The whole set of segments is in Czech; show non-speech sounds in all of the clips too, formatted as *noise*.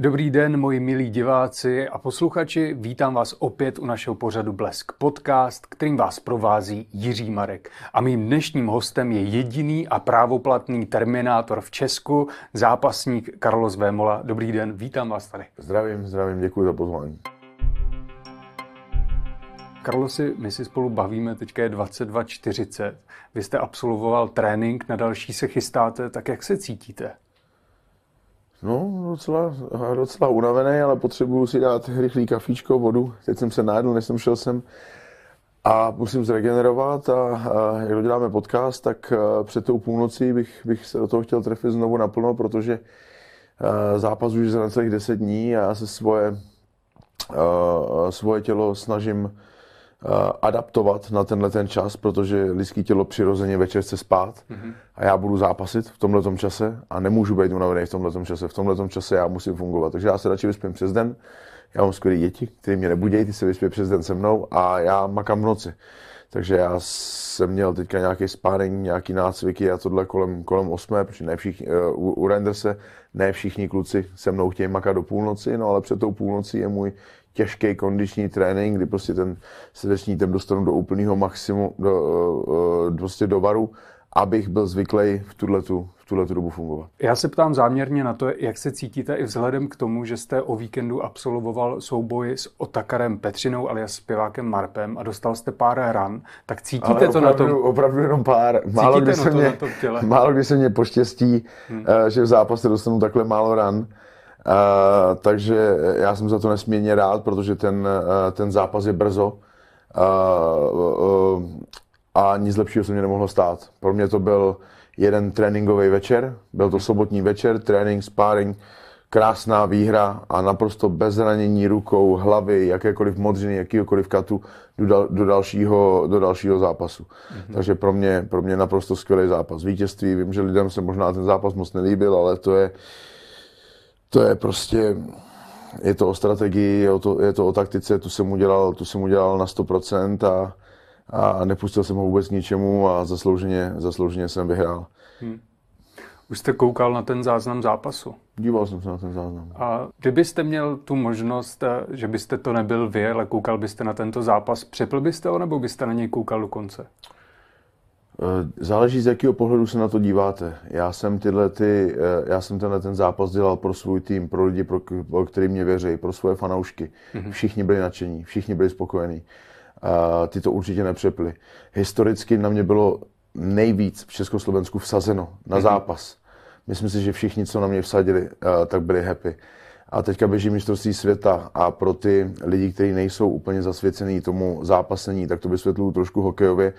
Dobrý den, moji milí diváci a posluchači. Vítám vás opět u našeho pořadu Blesk Podcast, kterým vás provází Jiří Marek. A mým dnešním hostem je jediný a právoplatný terminátor v Česku, zápasník Carlos Vémola. Dobrý den, vítám vás tady. Zdravím, zdravím, děkuji za pozvání. Karlosi, my si spolu bavíme, teďka je 22.40. Vy jste absolvoval trénink, na další se chystáte, tak jak se cítíte? No, docela, docela unavený, ale potřebuju si dát rychlý kafíčko, vodu. Teď jsem se najedl, než jsem šel sem a musím zregenerovat a, a jak doděláme podcast, tak před tou půlnocí bych, bych se do toho chtěl trefit znovu naplno, protože zápas už je za celých 10 dní a já se svoje, svoje tělo snažím adaptovat na tenhle ten čas, protože lidský tělo přirozeně večer chce spát mm-hmm. a já budu zápasit v tomhle čase a nemůžu být unavený v tomhle čase. V tomhle čase já musím fungovat. Takže já se radši vyspím přes den. Já mám skvělé děti, které mě nebudějí, ty se vyspí přes den se mnou a já makám v noci. Takže já jsem měl teďka nějaký sparring, nějaký nácviky a tohle kolem, kolem 8, protože ne všichni, uh, u, u Renderse ne všichni kluci se mnou chtějí makat do půlnoci, no ale před tou půlnocí je můj těžký kondiční trénink, kdy prostě ten srdeční ten dostanu do úplného maximu, do, uh, prostě do varu, abych byl zvyklý v tuhle v tuhle dobu fungovat. Já se ptám záměrně na to, jak se cítíte i vzhledem k tomu, že jste o víkendu absolvoval souboj s Otakarem Petřinou alias zpěvákem Marpem a dostal jste pár ran, tak cítíte Ale to opravdu, na tom? Opravdu jenom pár. Málo kdy, se mě, málo kdy se mě poštěstí, hmm. Eh, že v zápase dostanu takhle málo ran. Uh, takže já jsem za to nesmírně rád, protože ten, uh, ten zápas je brzo uh, uh, a nic lepšího se mě nemohlo stát. Pro mě to byl jeden tréninkový večer, byl to sobotní večer, trénink, sparring, krásná výhra a naprosto bez zranění rukou, hlavy, jakékoliv modřiny, jakýkoliv katu do, dal, do, dalšího, do dalšího zápasu. Mm-hmm. Takže pro mě, pro mě naprosto skvělý zápas. Vítězství, vím, že lidem se možná ten zápas moc nelíbil, ale to je, to je prostě, je to o strategii, je to, je to o taktice, tu jsem udělal, tu jsem udělal na 100% a, a nepustil jsem ho vůbec ničemu a zaslouženě, zaslouženě jsem vyhrál. Hmm. Už jste koukal na ten záznam zápasu? Díval jsem se na ten záznam. A kdybyste měl tu možnost, eh, že byste to nebyl vy, ale koukal byste na tento zápas, přepl byste ho nebo byste na něj koukal do konce? Eh, záleží, z jakého pohledu se na to díváte. Já jsem, tyhle ty, eh, já jsem tenhle ten zápas dělal pro svůj tým, pro lidi, pro, pro který mě věří, pro svoje fanoušky. Mm-hmm. Všichni byli nadšení, všichni byli spokojení. A ty to určitě nepřepli. Historicky na mě bylo nejvíc v Československu vsazeno na mm-hmm. zápas. Myslím si, že všichni, co na mě vsadili, eh, tak byli happy. A teďka běží mistrovství světa a pro ty lidi, kteří nejsou úplně zasvěcený tomu zápasení, tak to vysvětluju trošku hokejově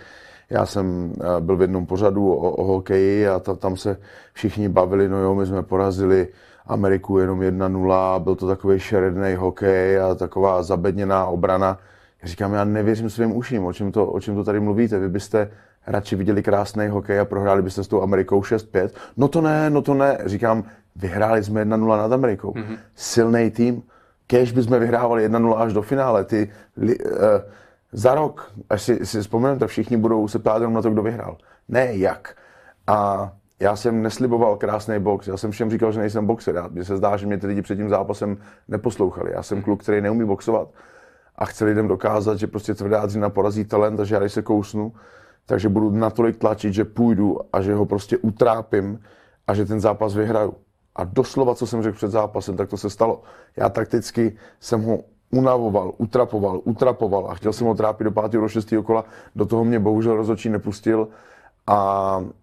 já jsem eh, byl v jednom pořadu o, o hokeji a ta, tam se všichni bavili, no jo, my jsme porazili Ameriku jenom 1-0, byl to takový šeredný hokej a taková zabedněná obrana. Já říkám, já nevěřím svým uším, o čem to, o čem to tady mluvíte. Vy byste radši viděli krásný hokej a prohráli byste s tou Amerikou 6-5. No to ne, no to ne. Říkám, vyhráli jsme 1-0 nad Amerikou. Mm-hmm. Silný tým. Kež bychom vyhrávali 1-0 až do finále. Ty, li, uh, za rok, až si, si vzpomenete, všichni budou se ptát jenom na to, kdo vyhrál. Ne jak. A já jsem nesliboval krásný box, já jsem všem říkal, že nejsem boxer. Mně se zdá, že mě ty lidi před tím zápasem neposlouchali. Já jsem kluk, který neumí boxovat a chci lidem dokázat, že prostě tvrdá dřina porazí talent a že já když se kousnu, takže budu natolik tlačit, že půjdu a že ho prostě utrápím a že ten zápas vyhraju. A doslova, co jsem řekl před zápasem, tak to se stalo. Já takticky jsem ho unavoval, utrapoval, utrapoval a chtěl jsem ho trápit do pátého, do šestého kola, do toho mě bohužel rozhodčí nepustil a,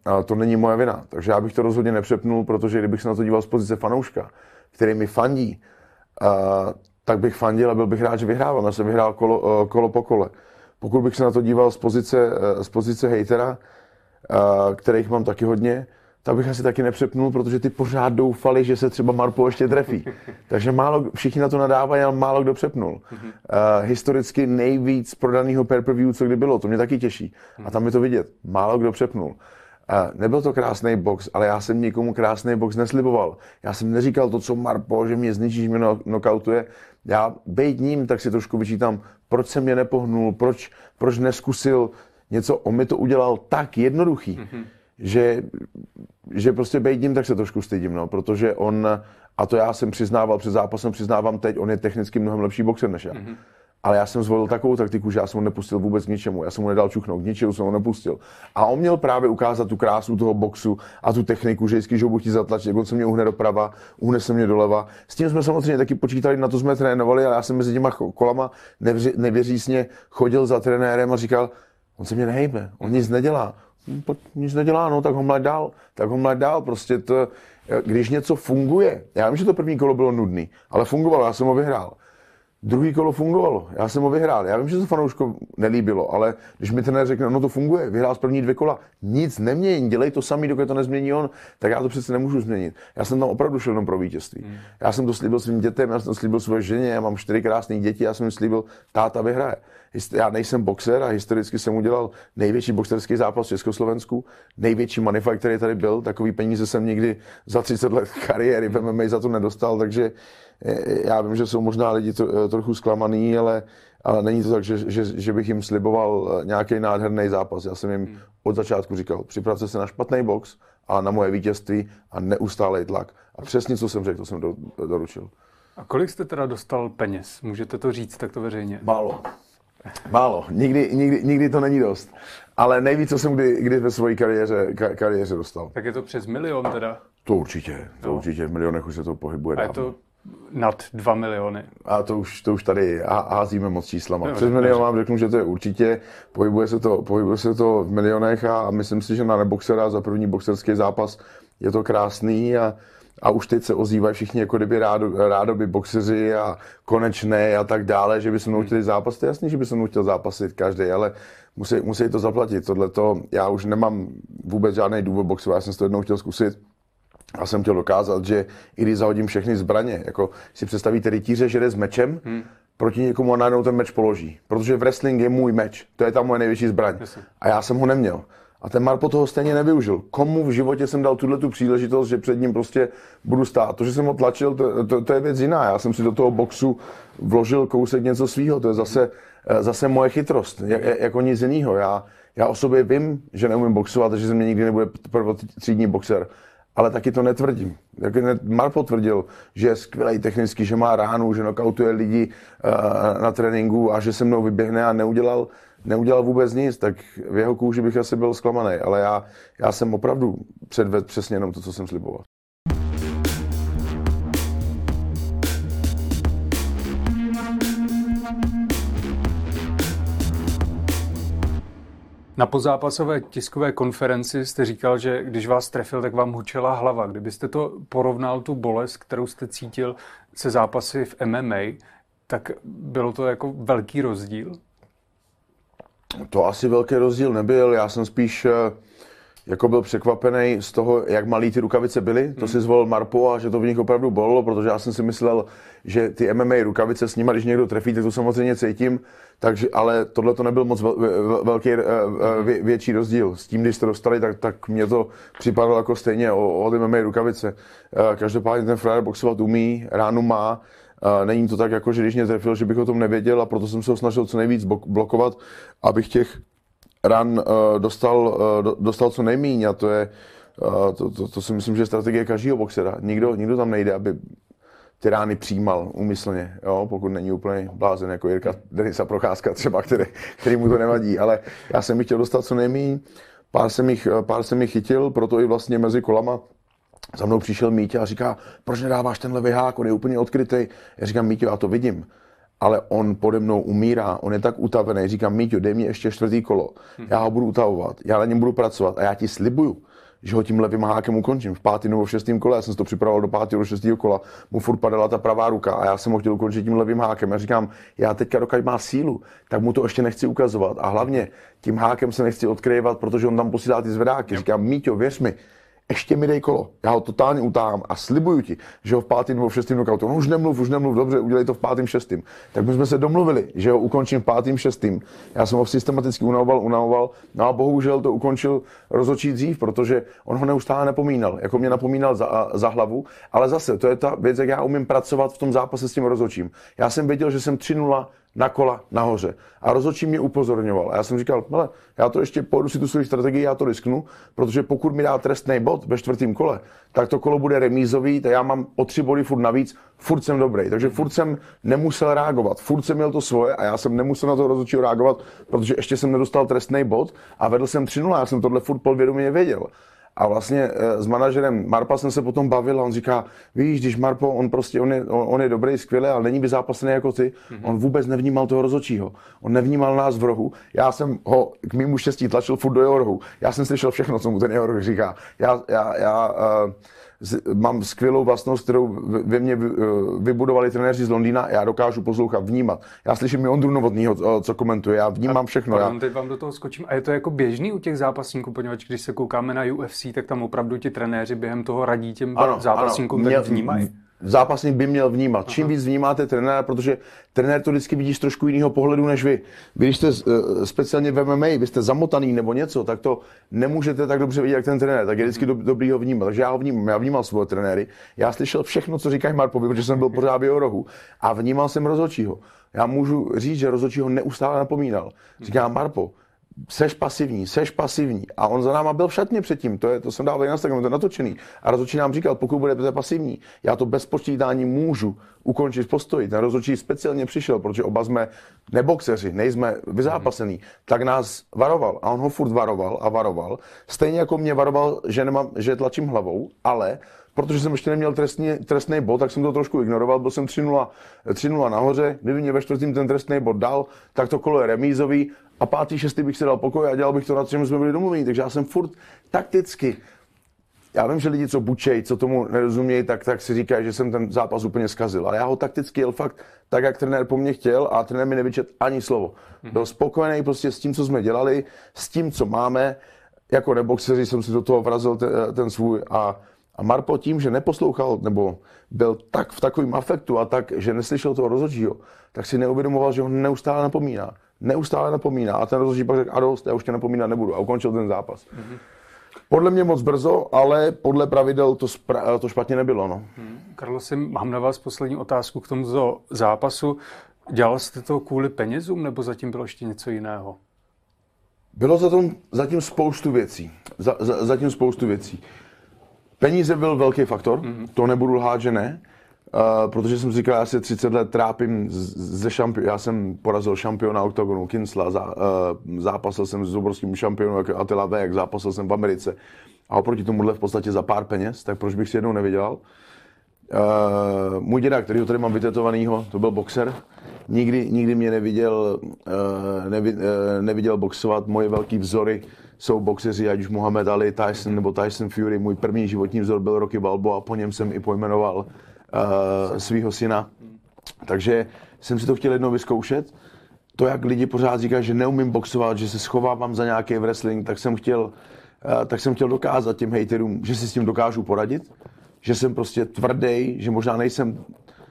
a to není moje vina. Takže já bych to rozhodně nepřepnul, protože kdybych se na to díval z pozice fanouška, který mi fandí, a, tak bych fandil a byl bych rád, že vyhrával. Já jsem vyhrál kolo, kolo po kole. Pokud bych se na to díval z pozice, z pozice hejtera, kterých mám taky hodně, tak bych asi taky nepřepnul, protože ty pořád doufali, že se třeba Marpo ještě trefí. Takže málo, všichni na to nadávají, ale málo kdo přepnul. Uh, historicky nejvíc prodaného pay-per-view, co kdy bylo, to mě taky těší. A tam je to vidět. Málo kdo přepnul. Uh, nebyl to krásný box, ale já jsem nikomu krásný box nesliboval. Já jsem neříkal to, co Marpo, že mě zničí, že mě nokautuje. Já bejt ním, tak si trošku vyčítám, proč jsem mě nepohnul, proč, proč neskusil něco, on mi to udělal tak jednoduchý. Mm-hmm že že prostě ním, tak se trošku stydím, no, protože on, a to já jsem přiznával před zápasem, přiznávám teď, on je technicky mnohem lepší boxer než já. Mm-hmm. Ale já jsem zvolil takovou taktiku, že já jsem ho nepustil vůbec k ničemu. Já jsem mu nedal čuchnout, k ničemu jsem ho nepustil. A on měl právě ukázat tu krásu toho boxu a tu techniku, že vždycky, že ho chtít zatlačit, on se mě uhne doprava, uhne se mě doleva. S tím jsme samozřejmě taky počítali, na to jsme trénovali, ale já jsem mezi těma kolama nevěří, nevěřícně chodil za trenérem a říkal, on se mě nehejbe, on nic nedělá. Nic nedělá, no tak ho mlad dál, tak ho mlad dál, prostě to, když něco funguje, já vím, že to první kolo bylo nudný, ale fungovalo, já jsem ho vyhrál. Druhý kolo fungovalo, já jsem ho vyhrál. Já vím, že to fanouško nelíbilo, ale když mi trenér řekne, no to funguje, vyhrál z první dvě kola, nic nemění, dělej to samý, dokud to nezmění on, tak já to přece nemůžu změnit. Já jsem tam opravdu šel jenom pro vítězství. Hmm. Já jsem to slíbil svým dětem, já jsem to slíbil své ženě, já mám čtyři krásné děti, já jsem jim slíbil, táta vyhraje. Já nejsem boxer a historicky jsem udělal největší boxerský zápas v Československu, největší manifakt, který tady byl, takový peníze jsem nikdy za 30 let kariéry v MMA za to nedostal, takže já vím, že jsou možná lidi to, trochu zklamaný, ale, ale není to tak, že, že, že bych jim sliboval nějaký nádherný zápas. Já jsem jim hmm. od začátku říkal, připravte se na špatný box a na moje vítězství a neustálej tlak. A přesně, co jsem řekl, to jsem do, doručil. A kolik jste teda dostal peněz? Můžete to říct takto veřejně? Málo. Málo. Nikdy, nikdy, nikdy to není dost. Ale nejvíc, co jsem kdy, kdy ve své kariéře, kariéře dostal. Tak je to přes milion teda? To určitě. To no. určitě. V milionech už se to pohybuje A je to nad 2 miliony. A to už, to už tady házíme moc číslama. Přes milion vám řeknu, že to je určitě, pohybuje se to, pohybuje se to v milionech a myslím si, že na neboxera za první boxerský zápas je to krásný a, a už teď se ozývají všichni jako kdyby rádo, rádoby boxeři a konečné a tak dále, že by se mnou chtěli zápasit. Jasně, že by se mnou chtěl zápasit každý, ale musí, musí to zaplatit. Tohle to, já už nemám vůbec žádný důvod boxovat, já jsem to jednou chtěl zkusit já jsem chtěl dokázat, že i když zahodím všechny zbraně, jako si představíte rytíře, že jde s mečem, hmm. proti někomu a najednou ten meč položí. Protože wrestling je můj meč, to je ta moje největší zbraň. Jasně. A já jsem ho neměl. A ten Marpo toho stejně nevyužil. Komu v životě jsem dal tuhle tu příležitost, že před ním prostě budu stát. To, že jsem ho tlačil, to, to, to je věc jiná. Já jsem si do toho boxu vložil kousek něco svýho. To je zase, eh, zase moje chytrost, jak, jako nic jiného. Já, já o sobě vím, že neumím boxovat, že ze mě nikdy nebude prvotřídní boxer ale taky to netvrdím. Mar potvrdil, že je skvělý technicky, že má ránu, že nokautuje lidi uh, na tréninku a že se mnou vyběhne a neudělal, neudělal vůbec nic, tak v jeho kůži bych asi byl zklamaný. Ale já, já jsem opravdu předvedl přesně jenom to, co jsem sliboval. Na pozápasové tiskové konferenci jste říkal, že když vás trefil, tak vám hučela hlava. Kdybyste to porovnal, tu bolest, kterou jste cítil se zápasy v MMA, tak bylo to jako velký rozdíl? To asi velký rozdíl nebyl. Já jsem spíš eh, jako byl překvapený z toho, jak malý ty rukavice byly. To hmm. si zvolil Marpo a že to v nich opravdu bolelo, protože já jsem si myslel, že ty MMA rukavice s nimi, když někdo trefí, tak to samozřejmě cítím. Takže, ale tohle to nebyl moc velký, eh, eh, větší rozdíl. S tím, když jste dostali, tak, tak mě to připadalo jako stejně od MMA rukavice. Eh, každopádně ten frajer boxovat umí, ránu má, Není to tak, jako že když mě trefil, že bych o tom nevěděl a proto jsem se ho snažil co nejvíc blokovat, abych těch ran uh, dostal, uh, dostal co nejméně a to je, uh, to, to, to, si myslím, že je strategie každého boxera. Nikdo, nikdo tam nejde, aby ty rány přijímal úmyslně, jo, pokud není úplně blázen, jako Jirka Denisa Procházka třeba, který, který mu to nevadí, ale já jsem jich chtěl dostat co nejméně, pár jsem jich, pár jsem jich chytil, proto i vlastně mezi kolama za mnou přišel Mítě a říká, proč nedáváš tenhle vyhák, on je úplně odkrytý. Já říkám, Mítě, já to vidím ale on pode mnou umírá, on je tak utavený, říkám, Míťo, dej mi ještě čtvrtý kolo, já ho budu utavovat, já na něm budu pracovat a já ti slibuju, že ho tím levým hákem ukončím. V pátém nebo v šestém kole, já jsem to připravoval do pátého, do šestého kola, mu furt padala ta pravá ruka a já jsem ho chtěl ukončit tím levým hákem. Já říkám, já teďka dokud má sílu, tak mu to ještě nechci ukazovat a hlavně tím hákem se nechci odkryvat, protože on tam posílá ty zvedáky. Říkám, Míťo, věř mi, ještě mi dej kolo. Já ho totálně utáhám a slibuju ti, že ho v pátém nebo v šestém knockoutu, no už nemluv, už nemluv, dobře, udělej to v pátém, šestém. Tak my jsme se domluvili, že ho ukončím v pátém, šestém. Já jsem ho systematicky unavoval, unavoval, no a bohužel to ukončil rozočí dřív, protože on ho neustále nepomínal, jako mě napomínal za, za hlavu, ale zase, to je ta věc, jak já umím pracovat v tom zápase s tím rozočím. Já jsem věděl, že jsem 3-0 na kola nahoře. A rozhodčí mě upozorňoval. A já jsem říkal, hele, já to ještě pojdu si tu svoji strategii, já to risknu, protože pokud mi dá trestný bod ve čtvrtém kole, tak to kolo bude remízový, tak já mám o tři body furt navíc, furt jsem dobrý. Takže furt jsem nemusel reagovat, furt jsem měl to svoje a já jsem nemusel na to rozhodčího reagovat, protože ještě jsem nedostal trestný bod a vedl jsem 3 já jsem tohle furt podvědomě věděl. A vlastně eh, s manažerem Marpa jsem se potom bavil a on říká, víš, když Marpo, on prostě, on je, on je dobrý, skvělý, ale není by zápasný jako ty. Mm-hmm. On vůbec nevnímal toho rozhodčího. On nevnímal nás v rohu. Já jsem ho k mému štěstí tlačil furt do jeho rohu. Já jsem slyšel všechno, co mu ten jeho roh říká. Já, já, já uh, mám skvělou vlastnost, kterou ve mně eh, vybudovali trenéři z Londýna, já dokážu poslouchat, vnímat. Já slyším i Ondru Novotnýho, co komentuje, já vnímám a, všechno. Pardon, já... teď vám do toho skočím. A je to jako běžný u těch zápasníků, poněvadž když se koukáme na UFC, tak tam opravdu ti trenéři během toho radí těm ano, zápasníkům, ano, mě, vnímají zápasník by měl vnímat. Čím Aha. víc vnímáte trenéra, protože trenér to vždycky vidí z trošku jiného pohledu než vy. Vy, když jste uh, speciálně v MMA, vy jste zamotaný nebo něco, tak to nemůžete tak dobře vidět, jak ten trenér. Tak je vždycky do, dobrý ho vnímat. Takže já ho vnímám, já vnímal svoje trenéry. Já slyšel všechno, co říkají Marpovi, protože jsem byl pořád v jeho rohu. A vnímal jsem rozhodčího. Já můžu říct, že rozhodčího neustále napomínal. Říká Marpo, seš pasivní, seš pasivní. A on za náma byl v šatně předtím, to, je, to jsem dával na Instagram, to je natočený. A rozhodčí nám říkal, pokud budete pasivní, já to bez počítání můžu ukončit v postoji. Ten rozhodčí speciálně přišel, protože oba jsme neboxeři, nejsme vyzápasený, mm. tak nás varoval. A on ho furt varoval a varoval. Stejně jako mě varoval, že, nemám, že tlačím hlavou, ale protože jsem ještě neměl trestný, trestný bod, tak jsem to trošku ignoroval. Byl jsem 3-0, nahoře, kdyby mě ve čtvrtým ten trestný bod dal, tak to kolo je remízový a pátý, šestý bych si dal pokoj a dělal bych to na čem jsme byli domluvení. Takže já jsem furt takticky já vím, že lidi, co bučej, co tomu nerozumějí, tak, tak si říkají, že jsem ten zápas úplně zkazil. Ale já ho takticky jel fakt tak, jak trenér po mně chtěl a trenér mi nevyčet ani slovo. Mm-hmm. Byl spokojený prostě s tím, co jsme dělali, s tím, co máme. Jako neboxeři jsem si do toho vrazil ten, ten svůj a, a Marpo tím, že neposlouchal, nebo byl tak v takovém afektu a tak, že neslyšel toho rozhodčího, tak si neuvědomoval, že ho neustále napomíná neustále napomíná a ten rozhodčí pak řekl, a dost, já už tě napomínat nebudu a ukončil ten zápas. Mm-hmm. Podle mě moc brzo, ale podle pravidel to, spra- to špatně nebylo. No. Hmm. Karlosi, mám na vás poslední otázku k tomuto zápasu. Dělal jste to kvůli penězům, nebo zatím bylo ještě něco jiného? Bylo zatím, zatím spoustu věcí. Za, za, zatím spoustu věcí. Peníze byl velký faktor, mm-hmm. to nebudu lhát, že ne. Uh, protože jsem říkal, já se 30 let trápím ze šampion. Já jsem porazil šampiona oktagonu Kinsla, zá, uh, zápasil jsem s obrovským šampionem jako Attila Vek, zápasil jsem v Americe. A oproti tomuhle v podstatě za pár peněz, tak proč bych si jednou nevydělal? Uh, můj děda, který ho tady mám vytetovanýho, to byl boxer. Nikdy, nikdy mě neviděl, uh, nevi, uh, neviděl boxovat. Moje velký vzory jsou boxeři, ať už Muhammad Ali, Tyson nebo Tyson Fury. Můj první životní vzor byl Rocky Balboa, po něm jsem i pojmenoval uh, svého syna. Takže jsem si to chtěl jednou vyzkoušet. To, jak lidi pořád říkají, že neumím boxovat, že se schovávám za nějaký wrestling, tak jsem chtěl, uh, tak jsem chtěl dokázat těm haterům, že si s tím dokážu poradit, že jsem prostě tvrdý, že možná nejsem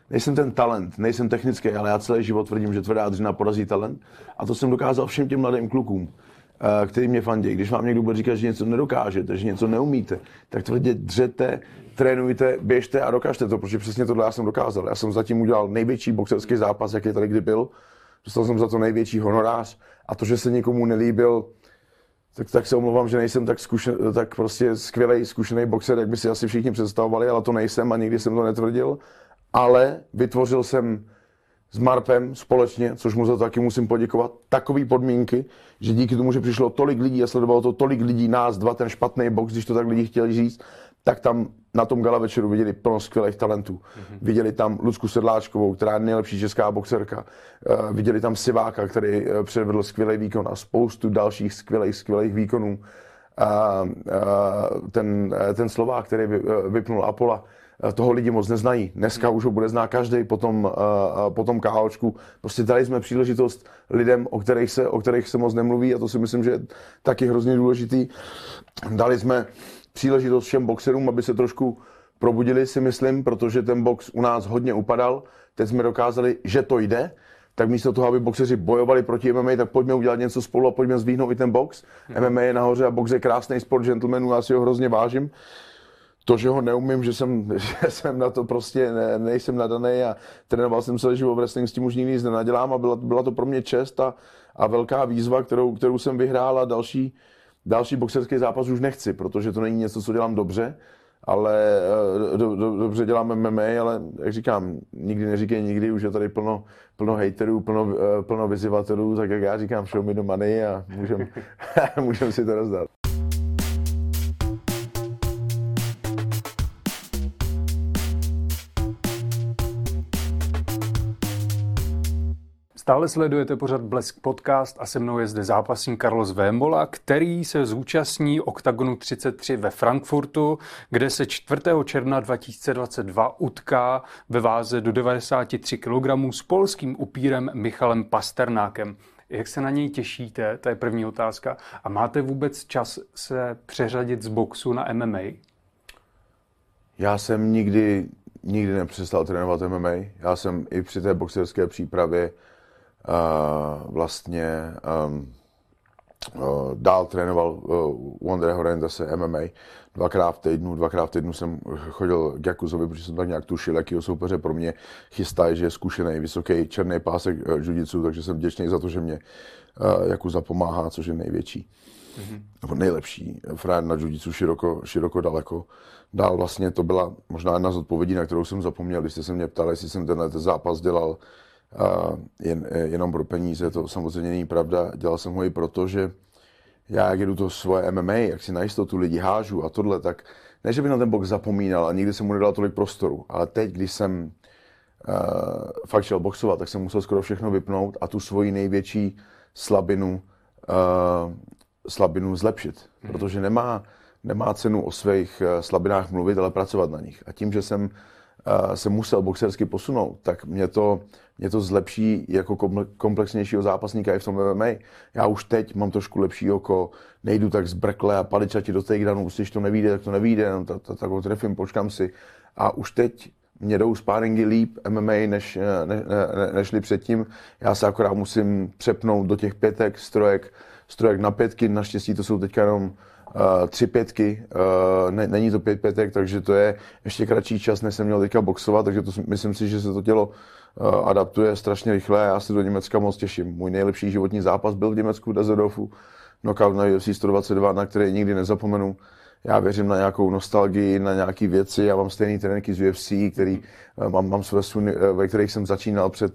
nejsem ten talent, nejsem technický, ale já celý život tvrdím, že tvrdá dřina porazí talent. A to jsem dokázal všem těm mladým klukům. Eh, který mě fandí. Když vám někdo bude říkat, že něco nedokážete, že něco neumíte, tak tvrdě dřete, trénujte, běžte a dokážte to, protože přesně tohle já jsem dokázal. Já jsem zatím udělal největší boxerský zápas, jaký tady kdy byl. Dostal jsem za to největší honorář a to, že se někomu nelíbil, tak, tak se omlouvám, že nejsem tak, zkušen, tak prostě skvělý, zkušený boxer, jak by si asi všichni představovali, ale to nejsem a nikdy jsem to netvrdil. Ale vytvořil jsem s Marpem společně, což mu za to taky musím poděkovat, takové podmínky, že díky tomu, že přišlo tolik lidí a sledovalo to tolik lidí, nás dva, ten špatný box, když to tak lidi chtěli říct, tak tam na tom gala večeru viděli plno skvělých talentů. Mm-hmm. Viděli tam Lucku Sedláčkovou, která je nejlepší česká boxerka. Uh, viděli tam Siváka, který uh, předvedl skvělý výkon a spoustu dalších skvělých, skvělých výkonů. Uh, uh, ten, uh, ten Slovák, který vy, uh, vypnul Apola, Eh, toho lidi moc neznají. Dneska už ho bude znát každý po tom, uh, po tom KHčku. Prostě dali jsme příležitost lidem, o kterých, se, o kterých se moc nemluví a to si myslím, že je taky hrozně důležitý. Dali jsme příležitost všem boxerům, aby se trošku probudili, si myslím, protože ten box u nás hodně upadal. Teď jsme dokázali, že to jde, tak místo toho, aby boxeři bojovali proti MMA, tak pojďme udělat něco spolu a pojďme zvíhnout i ten box. MMA je nahoře a box je krásný sport gentlemanů, já si ho hrozně vážím. To, že ho neumím, že jsem, *laughs* že jsem na to prostě ne, nejsem nadaný a trénoval jsem celý život wrestling, s tím už nikdy nic nenadělám a byla, byla to pro mě čest a, a velká výzva, kterou, kterou jsem vyhrál a další, další boxerský zápas už nechci, protože to není něco, co dělám dobře, ale eh, do, do, dobře děláme MMA, ale jak říkám, nikdy neříkej nikdy, už je tady plno, plno haterů, plno, eh, plno vyzývatelů, tak jak já říkám, show me the money a můžeme *laughs* můžem si to rozdat. Stále sledujete pořad Blesk podcast a se mnou je zde zápasník Carlos Vémola, který se zúčastní OKTAGONu 33 ve Frankfurtu, kde se 4. června 2022 utká ve váze do 93 kg s polským upírem Michalem Pasternákem. Jak se na něj těšíte? To je první otázka. A máte vůbec čas se přeřadit z boxu na MMA? Já jsem nikdy, nikdy nepřestal trénovat MMA. Já jsem i při té boxerské přípravě vlastně um, dál trénoval uh, Wonder Horrendase MMA. Dvakrát v týdnu, dvakrát v týdnu jsem chodil k Jakuzovi, protože jsem tak nějak tušil, jakýho soupeře pro mě chystá, že je zkušený, vysoký černý pásek jiu takže jsem vděčný za to, že mě Jakuza pomáhá, což je největší. Mm-hmm. Nebo nejlepší frajer na jiu široko, široko daleko. Dál vlastně to byla možná jedna z odpovědí, na kterou jsem zapomněl, když jste se mě ptali, jestli jsem tenhle zápas dělal jen, jenom pro peníze, to samozřejmě není pravda. Dělal jsem ho i proto, že já, jak jedu to svoje MMA, jak si na jistotu lidi hážu a tohle, tak ne, že bych na ten box zapomínal a nikdy jsem mu nedal tolik prostoru, ale teď, když jsem uh, fakt šel boxovat, tak jsem musel skoro všechno vypnout a tu svoji největší slabinu, uh, slabinu zlepšit, hmm. protože nemá, nemá cenu o svých slabinách mluvit, ale pracovat na nich. A tím, že jsem se musel boxersky posunout, tak mě to mě to zlepší jako komplexnějšího zápasníka i v tom MMA. Já už teď mám trošku lepší oko, nejdu tak zbrkle a paličati do takedownu, když to nevíde, tak to nevíde, no, tak, tak, tak ho trefím, počkám si. A už teď mě jdou sparingy líp MMA, než, ne, ne, ne, nežli předtím. Já se akorát musím přepnout do těch pětek, strojek, strojek na pětky, naštěstí to jsou teďka jenom tři pětky, uh, ne, není to pět pětek, takže to je ještě kratší čas, než jsem měl teďka boxovat, takže to, myslím si, že se to tělo uh, adaptuje strašně rychle a já se do Německa moc těším. Můj nejlepší životní zápas byl v Německu v Dazedorfu, knockout na UFC 122, na který nikdy nezapomenu. Já věřím na nějakou nostalgii, na nějaké věci. Já mám stejný tréninky z UFC, který, mám, mám své suny, ve kterých jsem začínal před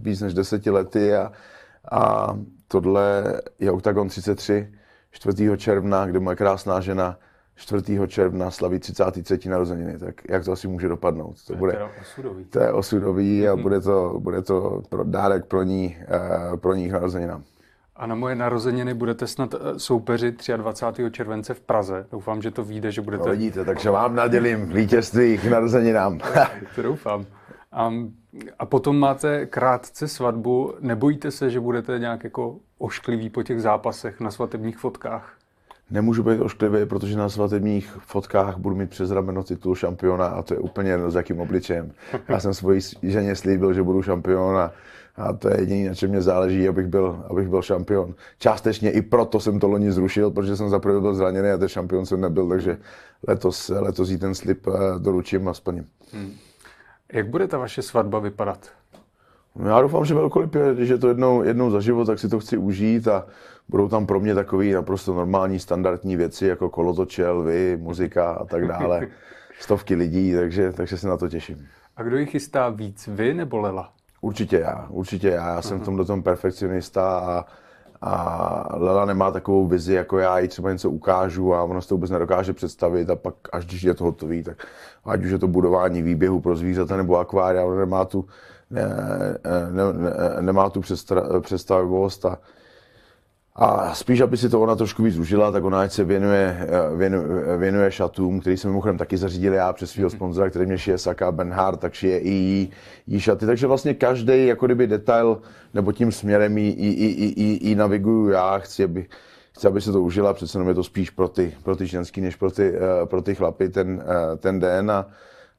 víc než deseti lety a, a tohle je Octagon 33 4. června, kde moje krásná žena 4. června slaví 33. narozeniny, tak jak to asi může dopadnout? To, to bude osudový. To je osudový a bude to, bude to pro dárek pro ní, eh, pro ní narozeninám. A na moje narozeniny budete snad eh, soupeři 23. července v Praze. Doufám, že to vyjde, že budete... No vidíte, takže vám nadělím vítězství k narozeninám. *laughs* to doufám. A, a potom máte krátce svatbu. Nebojíte se, že budete nějak jako ošklivý po těch zápasech na svatebních fotkách? Nemůžu být ošklivý, protože na svatebních fotkách budu mít přes rameno titul šampiona a to je úplně jedno s jakým obličejem. Já jsem svoji ženě slíbil, že budu šampion a, a to je jediné, na čem mě záleží, abych byl, abych byl šampion. Částečně i proto jsem to loni zrušil, protože jsem zaprvé byl zraněný a ten šampion jsem nebyl, takže letos, letos jí ten slib eh, doručím a splním. Hmm. Jak bude ta vaše svatba vypadat? No já doufám, že velkolepě, když je to jednou, jednou za život, tak si to chci užít a budou tam pro mě takové naprosto normální, standardní věci, jako kolotoče, lvy, muzika a tak dále. *laughs* Stovky lidí, takže, takže se na to těším. A kdo jich chystá víc, vy nebo Lela? Určitě já, určitě já. Já jsem v tomhle tom perfekcionista a, a Lela nemá takovou vizi, jako já jí třeba něco ukážu a ona se to vůbec nedokáže představit a pak až když je to hotový, tak ať už je to budování výběhu pro zvířata nebo akvária, ona nemá tu, ne, ne, ne, nemá tu představivost a, a spíš, aby si to ona trošku víc užila, tak ona ať se věnuje, věnuje, věnuje šatům, který jsem mimochodem taky zařídil já přes svého sponzora, který mě šije Saka Benhard, tak šije i jí, jí šaty. Takže vlastně každý jako kdyby detail nebo tím směrem jí, jí, jí, jí, jí naviguju já. Chci, aby, chci, aby se to užila, přece jenom je to spíš pro ty, pro ty ženský, než pro ty, pro ty chlapy ten, ten den. A,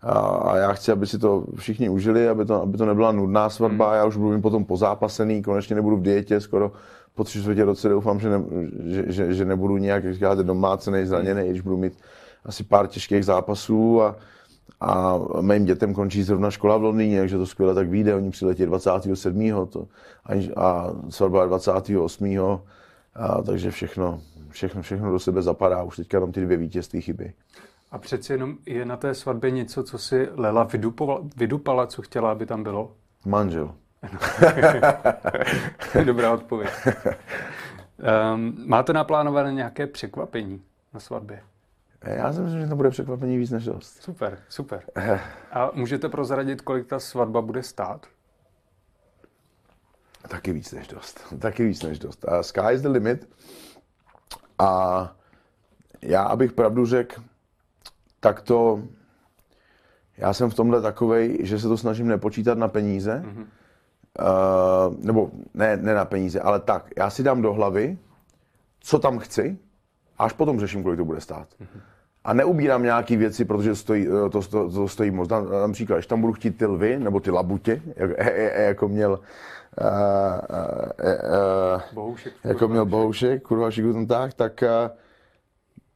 a, a já chci, aby si to všichni užili, aby to, aby to nebyla nudná svatba. Hmm. Já už budu mít potom pozápasený, konečně nebudu v dietě skoro po tři čtvrtě roce. Doufám, že, ne, že, že, že nebudu nějak, jak říkáte, domácený, zraněný, když budu mít asi pár těžkých zápasů a, a mým dětem končí zrovna škola v Londýně, takže to skvěle tak vyjde. Oni přiletí 27. To, a, a svatba 28. A, takže všechno, všechno, všechno do sebe zapadá. Už teďka jenom ty dvě vítězství chyby. A přeci jenom je na té svatbě něco, co si Lela vydupala, vydupala co chtěla, aby tam bylo? Manžel. *laughs* Dobrá odpověď. Um, máte naplánované nějaké překvapení na svatbě? Já si myslím, že to bude překvapení víc než dost. Super, super. A můžete prozradit, kolik ta svatba bude stát? Taky víc než dost. *laughs* Taky víc než dost. A sky is the limit. A já, abych pravdu řekl, tak to... Já jsem v tomhle takovej, že se to snažím nepočítat na peníze. Mm-hmm. Uh, nebo ne, ne na peníze, ale tak. Já si dám do hlavy, co tam chci, až potom řeším, kolik to bude stát. Mm-hmm. A neubírám nějaké věci, protože stojí, eh, to, to, to stojí moc. Například, když tam budu chtít ty lvy, nebo ty labutě, jak, jako měl uh, uh, Bohoušek, jako měl Bohoušek, kurva tak, tak, uh,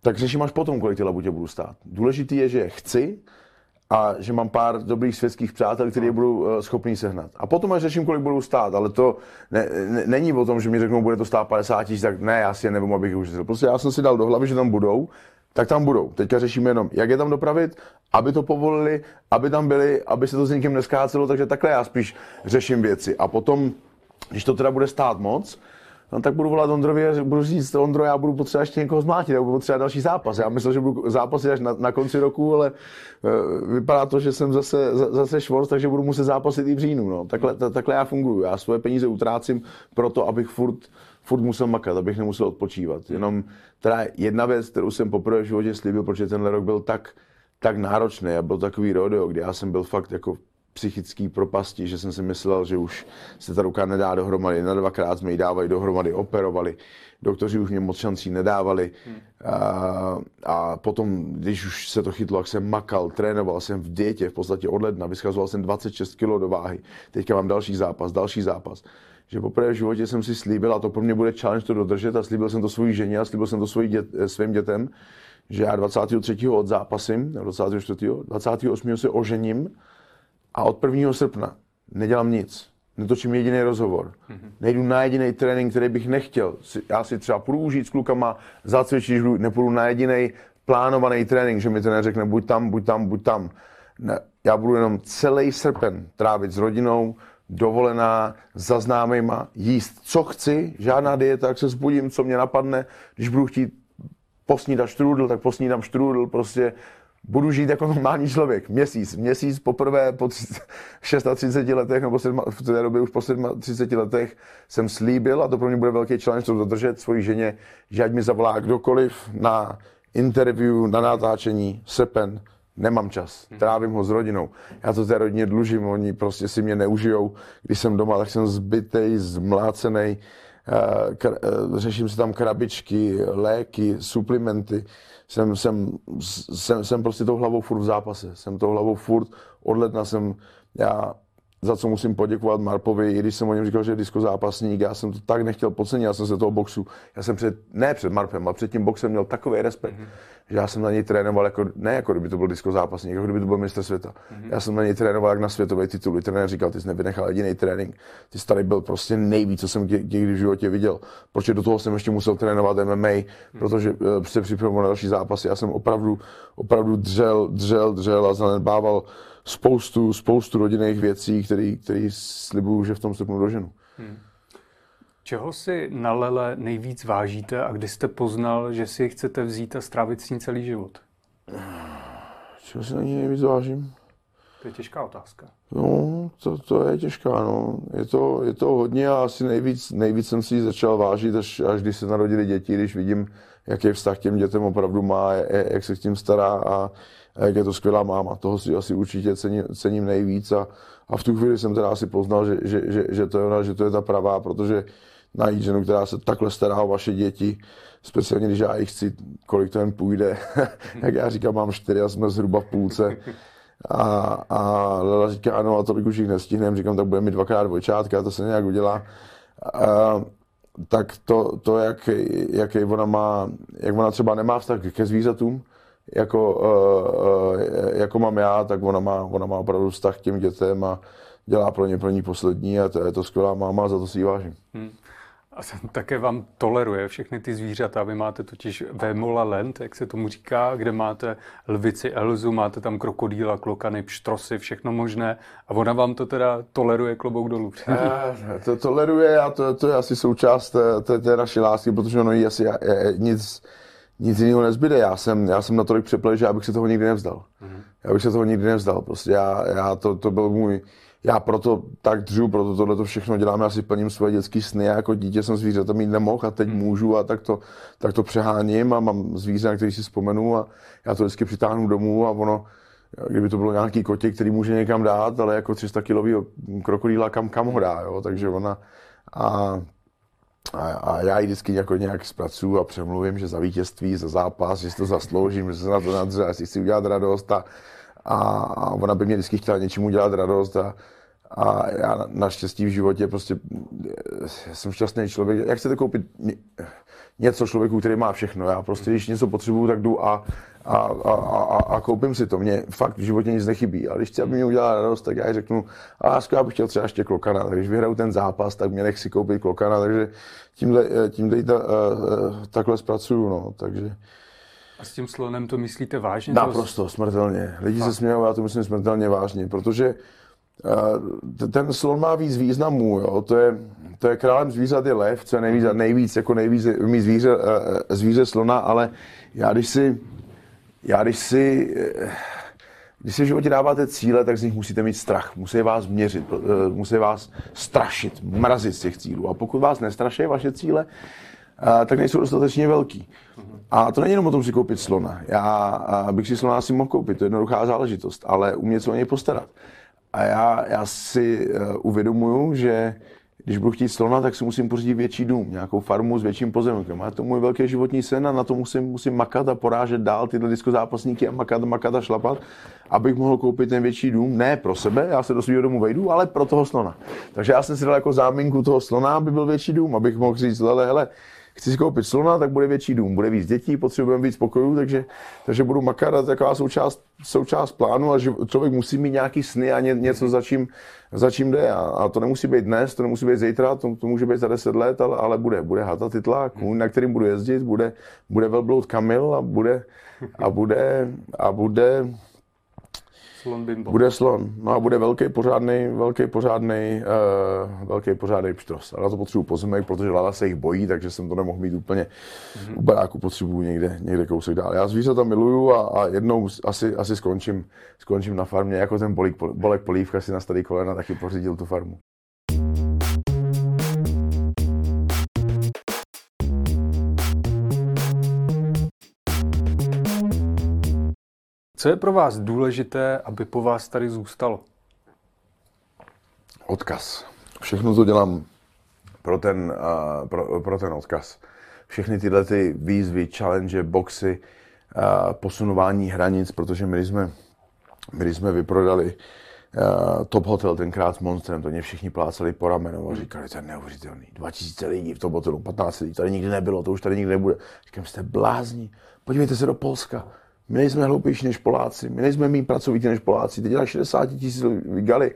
tak řeším až potom, kolik ty labutě budu stát. Důležitý je, že chci a že mám pár dobrých světských přátel, kteří je budou schopný sehnat. A potom až řeším, kolik budou stát, ale to ne, ne, není o tom, že mi řeknou, bude to stát 50 tisíc, tak ne, já si je nevím, abych už Prostě já jsem si dal do hlavy, že tam budou tak tam budou. Teďka řešíme jenom, jak je tam dopravit, aby to povolili, aby tam byli, aby se to s nikým neskácelo, takže takhle já spíš řeším věci. A potom, když to teda bude stát moc, no tak budu volat Ondrovi a budu říct, Ondro, já budu potřebovat ještě někoho zmlátit, já budu potřebovat další zápas. Já myslel, že budu zápasit až na, na konci roku, ale uh, vypadá to, že jsem zase, zase švorc, takže budu muset zápasit i v říjnu. No. Takhle, t- takhle já funguji. Já svoje peníze utrácím proto, abych furt furt musel makat, abych nemusel odpočívat. Jenom teda jedna věc, kterou jsem poprvé v životě slíbil, protože tenhle rok byl tak, tak náročný a byl takový rodeo, kdy já jsem byl fakt jako psychický propasti, že jsem si myslel, že už se ta ruka nedá dohromady. Na dvakrát jsme ji dávali dohromady, operovali. Doktoři už mě moc šancí nedávali. Hmm. A, a potom, když už se to chytlo, jak jsem makal, trénoval jsem v dietě v podstatě od ledna, vyschazoval jsem 26 kg do váhy. Teďka mám další zápas, další zápas že poprvé v životě jsem si slíbil, a to pro mě bude challenge to dodržet, a slíbil jsem to svojí ženě a slíbil jsem to svojí dět, eh, svým dětem, že já 23. od zápasím, 24. 28. se ožením a od 1. srpna nedělám nic. Netočím jediný rozhovor. Mm-hmm. Nejdu na jediný trénink, který bych nechtěl. Já si třeba půjdu užít s klukama, zacvičit, nepůjdu na jediný plánovaný trénink, že mi to neřekne buď tam, buď tam, buď tam. Ne, já budu jenom celý srpen trávit s rodinou, dovolená za známejma, jíst, co chci, žádná dieta, jak se zbudím, co mě napadne, když budu chtít posnídat štrůdl, tak posnídám štrůdl, prostě budu žít jako normální člověk. Měsíc, měsíc poprvé po 36 *laughs* letech, nebo v té době už po 37 letech jsem slíbil, a to pro mě bude velký challenge to dodržet svoji ženě, že ať mi zavolá kdokoliv na interview, na natáčení, sepen, Nemám čas, trávím ho s rodinou. Já to té rodině dlužím, oni prostě si mě neužijou. Když jsem doma, tak jsem zbytej, zmlácený, eh, eh, řeším si tam krabičky, léky, suplementy. Jsem, jsem, jsem, jsem prostě tou hlavou furt v zápase. Jsem tou hlavou furt, od ledna jsem, já za co musím poděkovat Marpovi, i když jsem o něm říkal, že je disko zápasník, já jsem to tak nechtěl podcenit, já jsem se toho boxu, já jsem před, ne před Marpem, ale před tím boxem měl takový respekt, mm-hmm. že já jsem na něj trénoval, jako, ne jako kdyby to byl disko zápasník, jako kdyby to byl mistr světa. Mm-hmm. Já jsem na něj trénoval jak na světové tituly. Trenér říkal, ty jsi nevynechal jediný trénink, ty jsi tady byl prostě nejvíc, co jsem kdy v životě viděl. Protože do toho jsem ještě musel trénovat MMA, mm-hmm. protože uh, se připravoval na další zápasy. Já jsem opravdu, opravdu dřel, dřel, dřel a zanedbával spoustu, spoustu rodinných věcí, který, který slibuju, že v tom stupnu doženu. Hmm. Čeho si na Lele nejvíc vážíte a kdy jste poznal, že si chcete vzít a strávit s ní celý život? Čeho si na ní nejvíc vážím? To je těžká otázka. No, to, to je těžká, no. Je to, je to hodně a asi nejvíc, nejvíc jsem si ji začal vážit, až, až když se narodili děti, když vidím, jaký vztah těm dětem opravdu má, jak se k tím stará a, a jak je to skvělá máma. Toho si asi určitě cením, cením nejvíc a, a v tu chvíli jsem teda asi poznal, že, že, že, že, to je ona, že to je ta pravá, protože najít ženu, která se takhle stará o vaše děti, speciálně když já jich chci, kolik to jen půjde, *laughs* jak já říkám, mám čtyři a jsme zhruba v půlce. A, a Lela říká, ano, a tolik už jich nestihneme, říkám, tak budeme mít dvakrát dvojčátka, to se nějak udělá. A, tak to, to jak, jak ona má, jak ona třeba nemá vztah ke zvířatům, jako, uh, uh, jako mám já, tak ona má, ona má opravdu vztah k těm dětem a dělá pro ně pro ní poslední a to je to skvělá máma, za to si ji vážím. Hmm. A také vám toleruje všechny ty zvířata. Vy máte totiž Vémola Land, jak se tomu říká, kde máte lvici Elzu, máte tam krokodýla, klokany, pštrosy, všechno možné. A ona vám to teda toleruje klobouk dolů. Eh, to toleruje a to, to je asi součást té, té, té naší lásky, protože ono jí asi je, je, nic, nic jiného nezbyde. Já jsem, já jsem natolik přeplej, že já bych se toho nikdy nevzdal. Mm-hmm. Já bych se toho nikdy nevzdal. Prostě já, já to, to byl můj, já proto tak dřu, proto tohle to všechno dělám, já si plním svoje dětské sny, já jako dítě jsem zvířata mít nemohl a teď hmm. můžu a tak to, tak to přeháním a mám zvíře, na který si vzpomenu a já to vždycky přitáhnu domů a ono, kdyby to bylo nějaký kotě, který může někam dát, ale jako 300 kilový krokodýla kam, kam ho dá, jo? takže ona a, a, a já ji vždycky jako nějak zpracuju a přemluvím, že za vítězství, za zápas, že si to zasloužím, že se na to nadře, si chci udělat radost a, a, ona by mě vždycky chtěla něčemu dělat radost a, a já naštěstí v životě prostě jsem šťastný člověk. Jak chcete koupit něco člověku, který má všechno? Já prostě, když něco potřebuju, tak jdu a, a, a, a, a koupím si to. Mně fakt v životě nic nechybí. A když chci, aby mě udělala radost, tak já jí řeknu, a já bych chtěl třeba ještě klokana. Tak když vyhraju ten zápas, tak mě nech si koupit klokana. Takže tímhle, tímhle ta, takhle zpracuju. No. Takže, a s tím slonem to myslíte vážně? Naprosto, smrtelně. Lidi se smějou, já to myslím smrtelně vážně, protože ten slon má víc významů, jo? To, je, to je králem zvířat je lev, co je nejvíc, nejvíc jako nejvíc mý zvíře, uh, zvíře slona, ale já když si, já když si, uh, když si v životě dáváte cíle, tak z nich musíte mít strach. Musí vás měřit, musí vás strašit, mrazit z těch cílů. A pokud vás nestraší vaše cíle, tak nejsou dostatečně velký. A to není jenom o tom si koupit slona. Já bych si slona asi mohl koupit, to je jednoduchá záležitost, ale umět se o něj postarat. A já, já si uh, uvědomuju, že když budu chtít slona, tak si musím pořídit větší dům, nějakou farmu s větším pozemkem. A to můj velký životní sen a na to musím, musím makat a porážet dál tyhle diskozápasníky a makat, makat a šlapat, abych mohl koupit ten větší dům. Ne pro sebe, já se do svého domu vejdu, ale pro toho slona. Takže já jsem si dal jako záminku toho slona, aby byl větší dům, abych mohl říct, hele, hele, chci si koupit slona, tak bude větší dům, bude víc dětí, potřebujeme víc pokojů, takže, takže budu makat a taková součást, součást plánu a že člověk musí mít nějaký sny a ně, něco, za čím, za čím jde. A, a, to nemusí být dnes, to nemusí být zítra, to, to může být za deset let, ale, ale bude. Bude hata titla, na kterým budu jezdit, bude, bude velbloud Kamil a bude, a bude, a bude Slon bimbo. Bude slon. No a bude velký pořádný, velký pořádný, uh, velký pořádný pštros. A na to potřebuji pozemek, protože Lala se jich bojí, takže jsem to nemohl mít úplně mm-hmm. u baráku, potřebuji někde, někde kousek dál. Já zvířata miluju a, a jednou asi, asi skončím, skončím na farmě, jako ten bolík, bolek polívka si na starý kolena taky pořídil tu farmu. Co je pro vás důležité, aby po vás tady zůstalo? Odkaz. Všechno to dělám pro ten, uh, pro, pro ten odkaz. Všechny tyhle ty výzvy, challenge, boxy, uh, posunování hranic, protože my jsme, my jsme vyprodali uh, Top Hotel tenkrát s Monstrem, to mě všichni plácali po ramenou a říkali, to je neuvěřitelný. 2000 lidí v tom hotelu, 15 lidí, tady nikdy nebylo, to už tady nikdy nebude. Říkám, jste blázni, podívejte se do Polska, my nejsme hloupější než Poláci, my nejsme méně pracovití než Poláci, teď dělají 60 tisíc gali.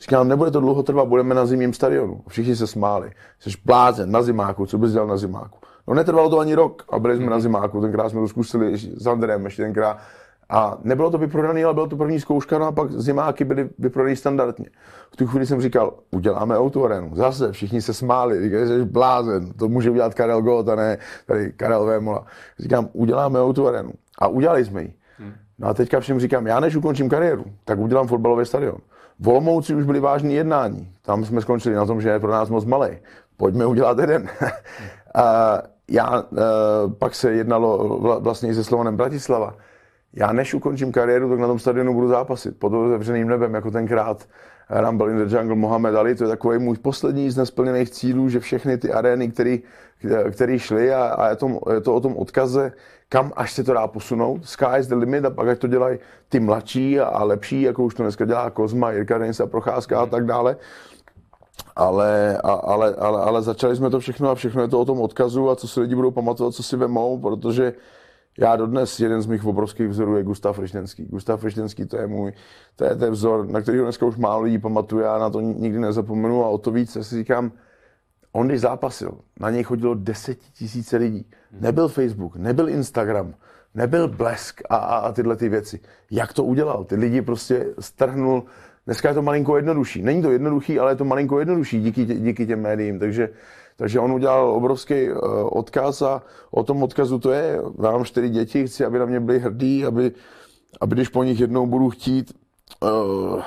Říkám, nebude to dlouho trvat, budeme na zimním stadionu. Všichni se smáli. Jsi blázen na zimáku, co bys dělal na zimáku? No netrvalo to ani rok a byli jsme na zimáku, tenkrát jsme to zkusili s Andrem ještě tenkrát. A nebylo to vyprodané, ale bylo to první zkouška, no a pak zimáky byly vyprodané standardně. V tu chvíli jsem říkal, uděláme autoarenu. Zase všichni se smáli, říkali, že jsi blázen, to může udělat Karel Gott a ne tady Karel Vémola. Říkám, uděláme autoarenu. A udělali jsme ji. Hmm. No a teďka všem říkám, já než ukončím kariéru, tak udělám fotbalový stadion. V Olomouci už byly vážné jednání. Tam jsme skončili na tom, že je pro nás moc malý. Pojďme udělat jeden. *laughs* a já, a, pak se jednalo vlastně i se Slovanem Bratislava. Já než ukončím kariéru, tak na tom stadionu budu zápasit pod otevřeným nebem, jako tenkrát Rumble in the Jungle Mohamed Ali. To je takový můj poslední z nesplněných cílů, že všechny ty arény, které šly a, a je, to, je to o tom odkaze, kam až se to dá posunout. Sky is the limit a pak ať to dělají ty mladší a lepší, jako už to dneska dělá Kozma, Jirka Denisa, Procházka a tak dále. Ale, a, ale, ale, ale začali jsme to všechno a všechno je to o tom odkazu a co si lidi budou pamatovat, co si vemou, protože já dodnes jeden z mých obrovských vzorů je Gustav Frištenský. Gustav Frištenský to je můj, to je ten vzor, na který dneska už málo lidí pamatuje, já na to nikdy nezapomenu a o to víc si říkám, on když zápasil, na něj chodilo desetitisíce lidí. Nebyl Facebook, nebyl Instagram, nebyl blesk a, a, a tyhle ty věci. Jak to udělal? Ty lidi prostě strhnul. Dneska je to malinko jednodušší. Není to jednoduchý, ale je to malinko jednodušší díky, díky těm médiím. Takže, takže on udělal obrovský uh, odkaz a o tom odkazu to je. Já mám čtyři děti, chci, aby na mě byli hrdí, aby, aby když po nich jednou budu chtít, uh,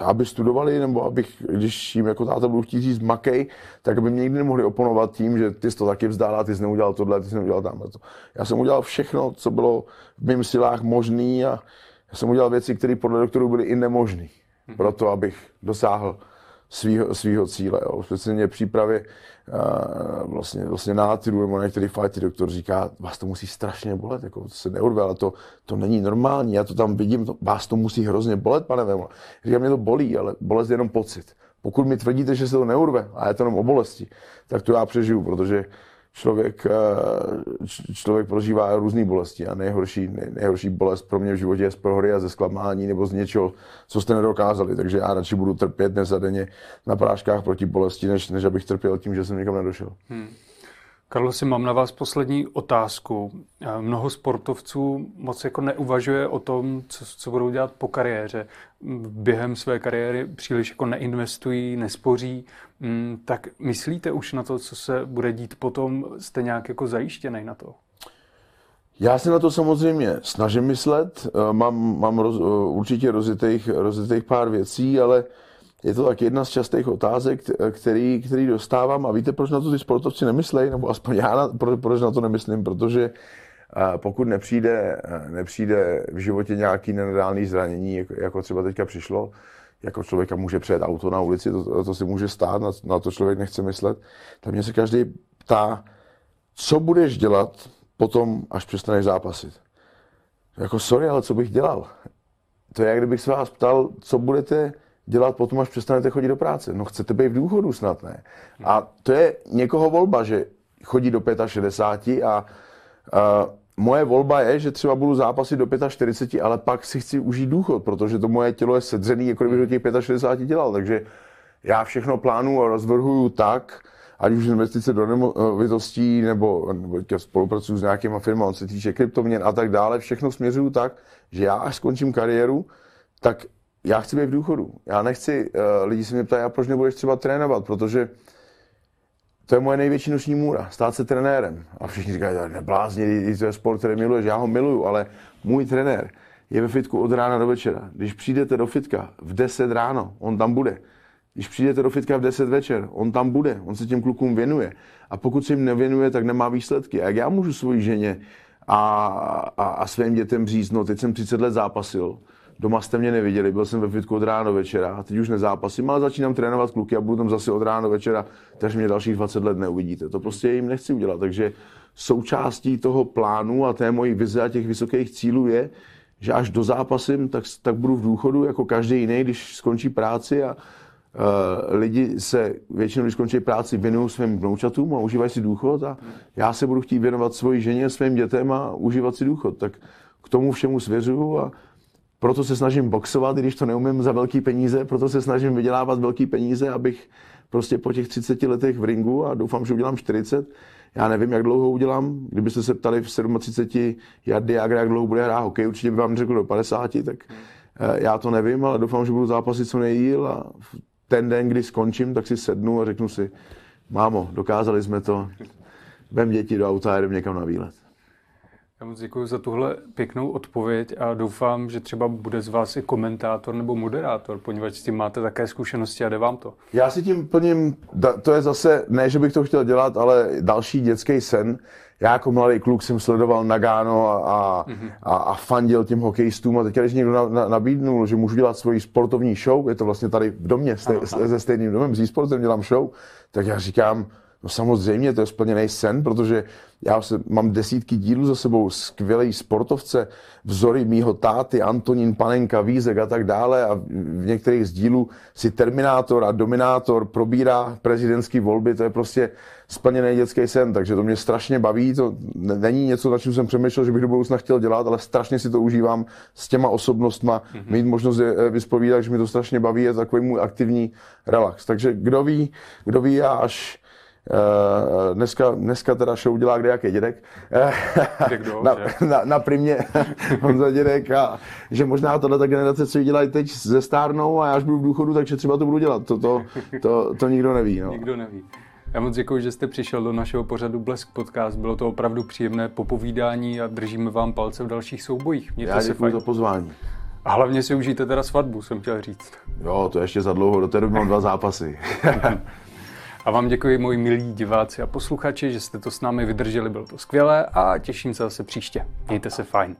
aby studovali, nebo abych, když jim jako táta budu chtít říct makej, tak aby mě nikdy nemohli oponovat tím, že ty jsi to taky vzdál ty jsi neudělal tohle, ty jsi neudělal tamhle to. Já jsem udělal všechno, co bylo v mým silách možný a já jsem udělal věci, které podle doktorů byly i nemožné, proto abych dosáhl svýho cíle. Jo. Speciálně přípravě uh, vlastně, vlastně nátyru nebo některý fajty doktor říká, vás to musí strašně bolet, jako to se neurve, ale to, to není normální, já to tam vidím, to, vás to musí hrozně bolet, pane Vemo. Říkám, mě to bolí, ale bolest je jenom pocit. Pokud mi tvrdíte, že se to neurve a je to jenom o bolesti, tak to já přežiju, protože člověk, eh, člověk prožívá různé bolesti a nejhorší, nejhorší bolest pro mě v životě je z prohry a ze zklamání nebo z něčeho, co jste nedokázali. Takže já radši budu trpět dnes a denně na práškách proti bolesti, než, než abych trpěl tím, že jsem někam nedošel. Hmm. Si mám na vás poslední otázku. Eh, mnoho sportovců moc jako neuvažuje o tom, co, co budou dělat po kariéře. Během své kariéry příliš jako neinvestují, nespoří. Tak myslíte už na to, co se bude dít potom? Jste nějak jako zajištěný na to? Já se na to samozřejmě snažím myslet. Eh, mám, mám roz, eh, určitě rozjetých, rozjetých pár věcí, ale je to tak jedna z častých otázek, který, který dostávám. A víte, proč na to ty sportovci nemyslejí? Nebo aspoň já, proč na to nemyslím? Protože pokud nepřijde, nepřijde v životě nějaký nenadálný zranění, jako, jako třeba teďka přišlo, jako člověka může přejet auto na ulici, to, to si může stát, na, na to člověk nechce myslet, tak mě se každý ptá, co budeš dělat potom, až přestaneš zápasit. Jako sorry, ale co bych dělal? To je, jak kdybych se vás ptal, co budete dělat potom, až přestanete chodit do práce. No chcete být v důchodu snad, ne? A to je někoho volba, že chodí do 65 a, a moje volba je, že třeba budu zápasit do 45, ale pak si chci užít důchod, protože to moje tělo je sedřený, jako kdybych do těch 65 dělal. Takže já všechno plánuju a rozvrhuju tak, ať už investice do nemovitostí nebo, nebo spolupracuju s nějakýma firmami, co se týče kryptoměn a tak dále, všechno směřuju tak, že já až skončím kariéru, tak já chci být v důchodu. Já nechci, uh, lidi se mě ptají, a proč nebudeš třeba trénovat, protože to je moje největší noční můra, stát se trenérem. A všichni říkají, neblázni, to je sport, který miluješ, já ho miluju, ale můj trenér je ve fitku od rána do večera. Když přijdete do fitka v 10 ráno, on tam bude. Když přijdete do fitka v 10 večer, on tam bude, on se těm klukům věnuje. A pokud se jim nevěnuje, tak nemá výsledky. A jak já můžu svoji ženě a, a, a svým dětem říct, no teď jsem 30 let zápasil, Doma jste mě neviděli, byl jsem ve fitku od rána do večera a teď už nezápasím, ale začínám trénovat kluky a budu tam zase od rána do večera, takže mě dalších 20 let neuvidíte. To prostě jim nechci udělat. Takže součástí toho plánu a té mojí vize a těch vysokých cílů je, že až do zápasím, tak, tak budu v důchodu jako každý jiný, když skončí práci a uh, lidi se většinou, když skončí práci, věnují svým vnoučatům a užívají si důchod a já se budu chtít věnovat svoji ženě, svým dětem a užívat si důchod. Tak k tomu všemu svěřuju a proto se snažím boxovat, když to neumím za velký peníze, proto se snažím vydělávat velký peníze, abych prostě po těch 30 letech v ringu a doufám, že udělám 40. Já nevím, jak dlouho udělám. Kdybyste se ptali v 37 Jardy Jagra, jak dlouho bude hrát hokej, určitě by vám řekl do 50, tak eh, já to nevím, ale doufám, že budu zápasit co nejdíl a ten den, kdy skončím, tak si sednu a řeknu si, mámo, dokázali jsme to, vem děti do auta a jdem někam na výlet. Já moc děkuji za tuhle pěknou odpověď a doufám, že třeba bude z vás i komentátor nebo moderátor, poněvadž s tím máte také zkušenosti a jde vám to. Já si tím plním, to je zase, ne, že bych to chtěl dělat, ale další dětský sen. Já jako mladý kluk jsem sledoval Nagano a, a, mm-hmm. a, a fandil těm hokejistům a teď, když někdo na, na, nabídnul, že můžu dělat svoji sportovní show, je to vlastně tady v domě, ste, se stejným domem, s e-sportem dělám show, tak já říkám, No samozřejmě, to je splněný sen, protože já se, mám desítky dílů za sebou, skvělý sportovce, vzory mýho táty, Antonín Panenka, Vízek a tak dále a v některých z dílů si Terminátor a Dominátor probírá prezidentské volby, to je prostě splněný dětský sen, takže to mě strašně baví, to není něco, na čem jsem přemýšlel, že bych do budoucna chtěl dělat, ale strašně si to užívám s těma osobnostma, mm-hmm. mít možnost je eh, vyspovídat, že mi to strašně baví, je takový můj aktivní relax. Takže kdo ví, kdo ví, já až dneska, dneska teda show dělá kde jaký dědek. *laughs* Kdo, *laughs* na, na, na primě *laughs* za dědek a že možná tato generace, co ji dělají teď ze stárnou a já až budu v důchodu, takže třeba to budu dělat. To, to, to, to nikdo neví. No. Nikdo neví. Já moc děkuji, že jste přišel do našeho pořadu Blesk Podcast. Bylo to opravdu příjemné popovídání a držíme vám palce v dalších soubojích. Mějte Já děkuji za pozvání. A hlavně si užijte teda svatbu, jsem chtěl říct. Jo, to ještě za dlouho, do té doby mám dva zápasy. A vám děkuji, moji milí diváci a posluchači, že jste to s námi vydrželi, bylo to skvělé a těším se zase příště. Mějte se fajn.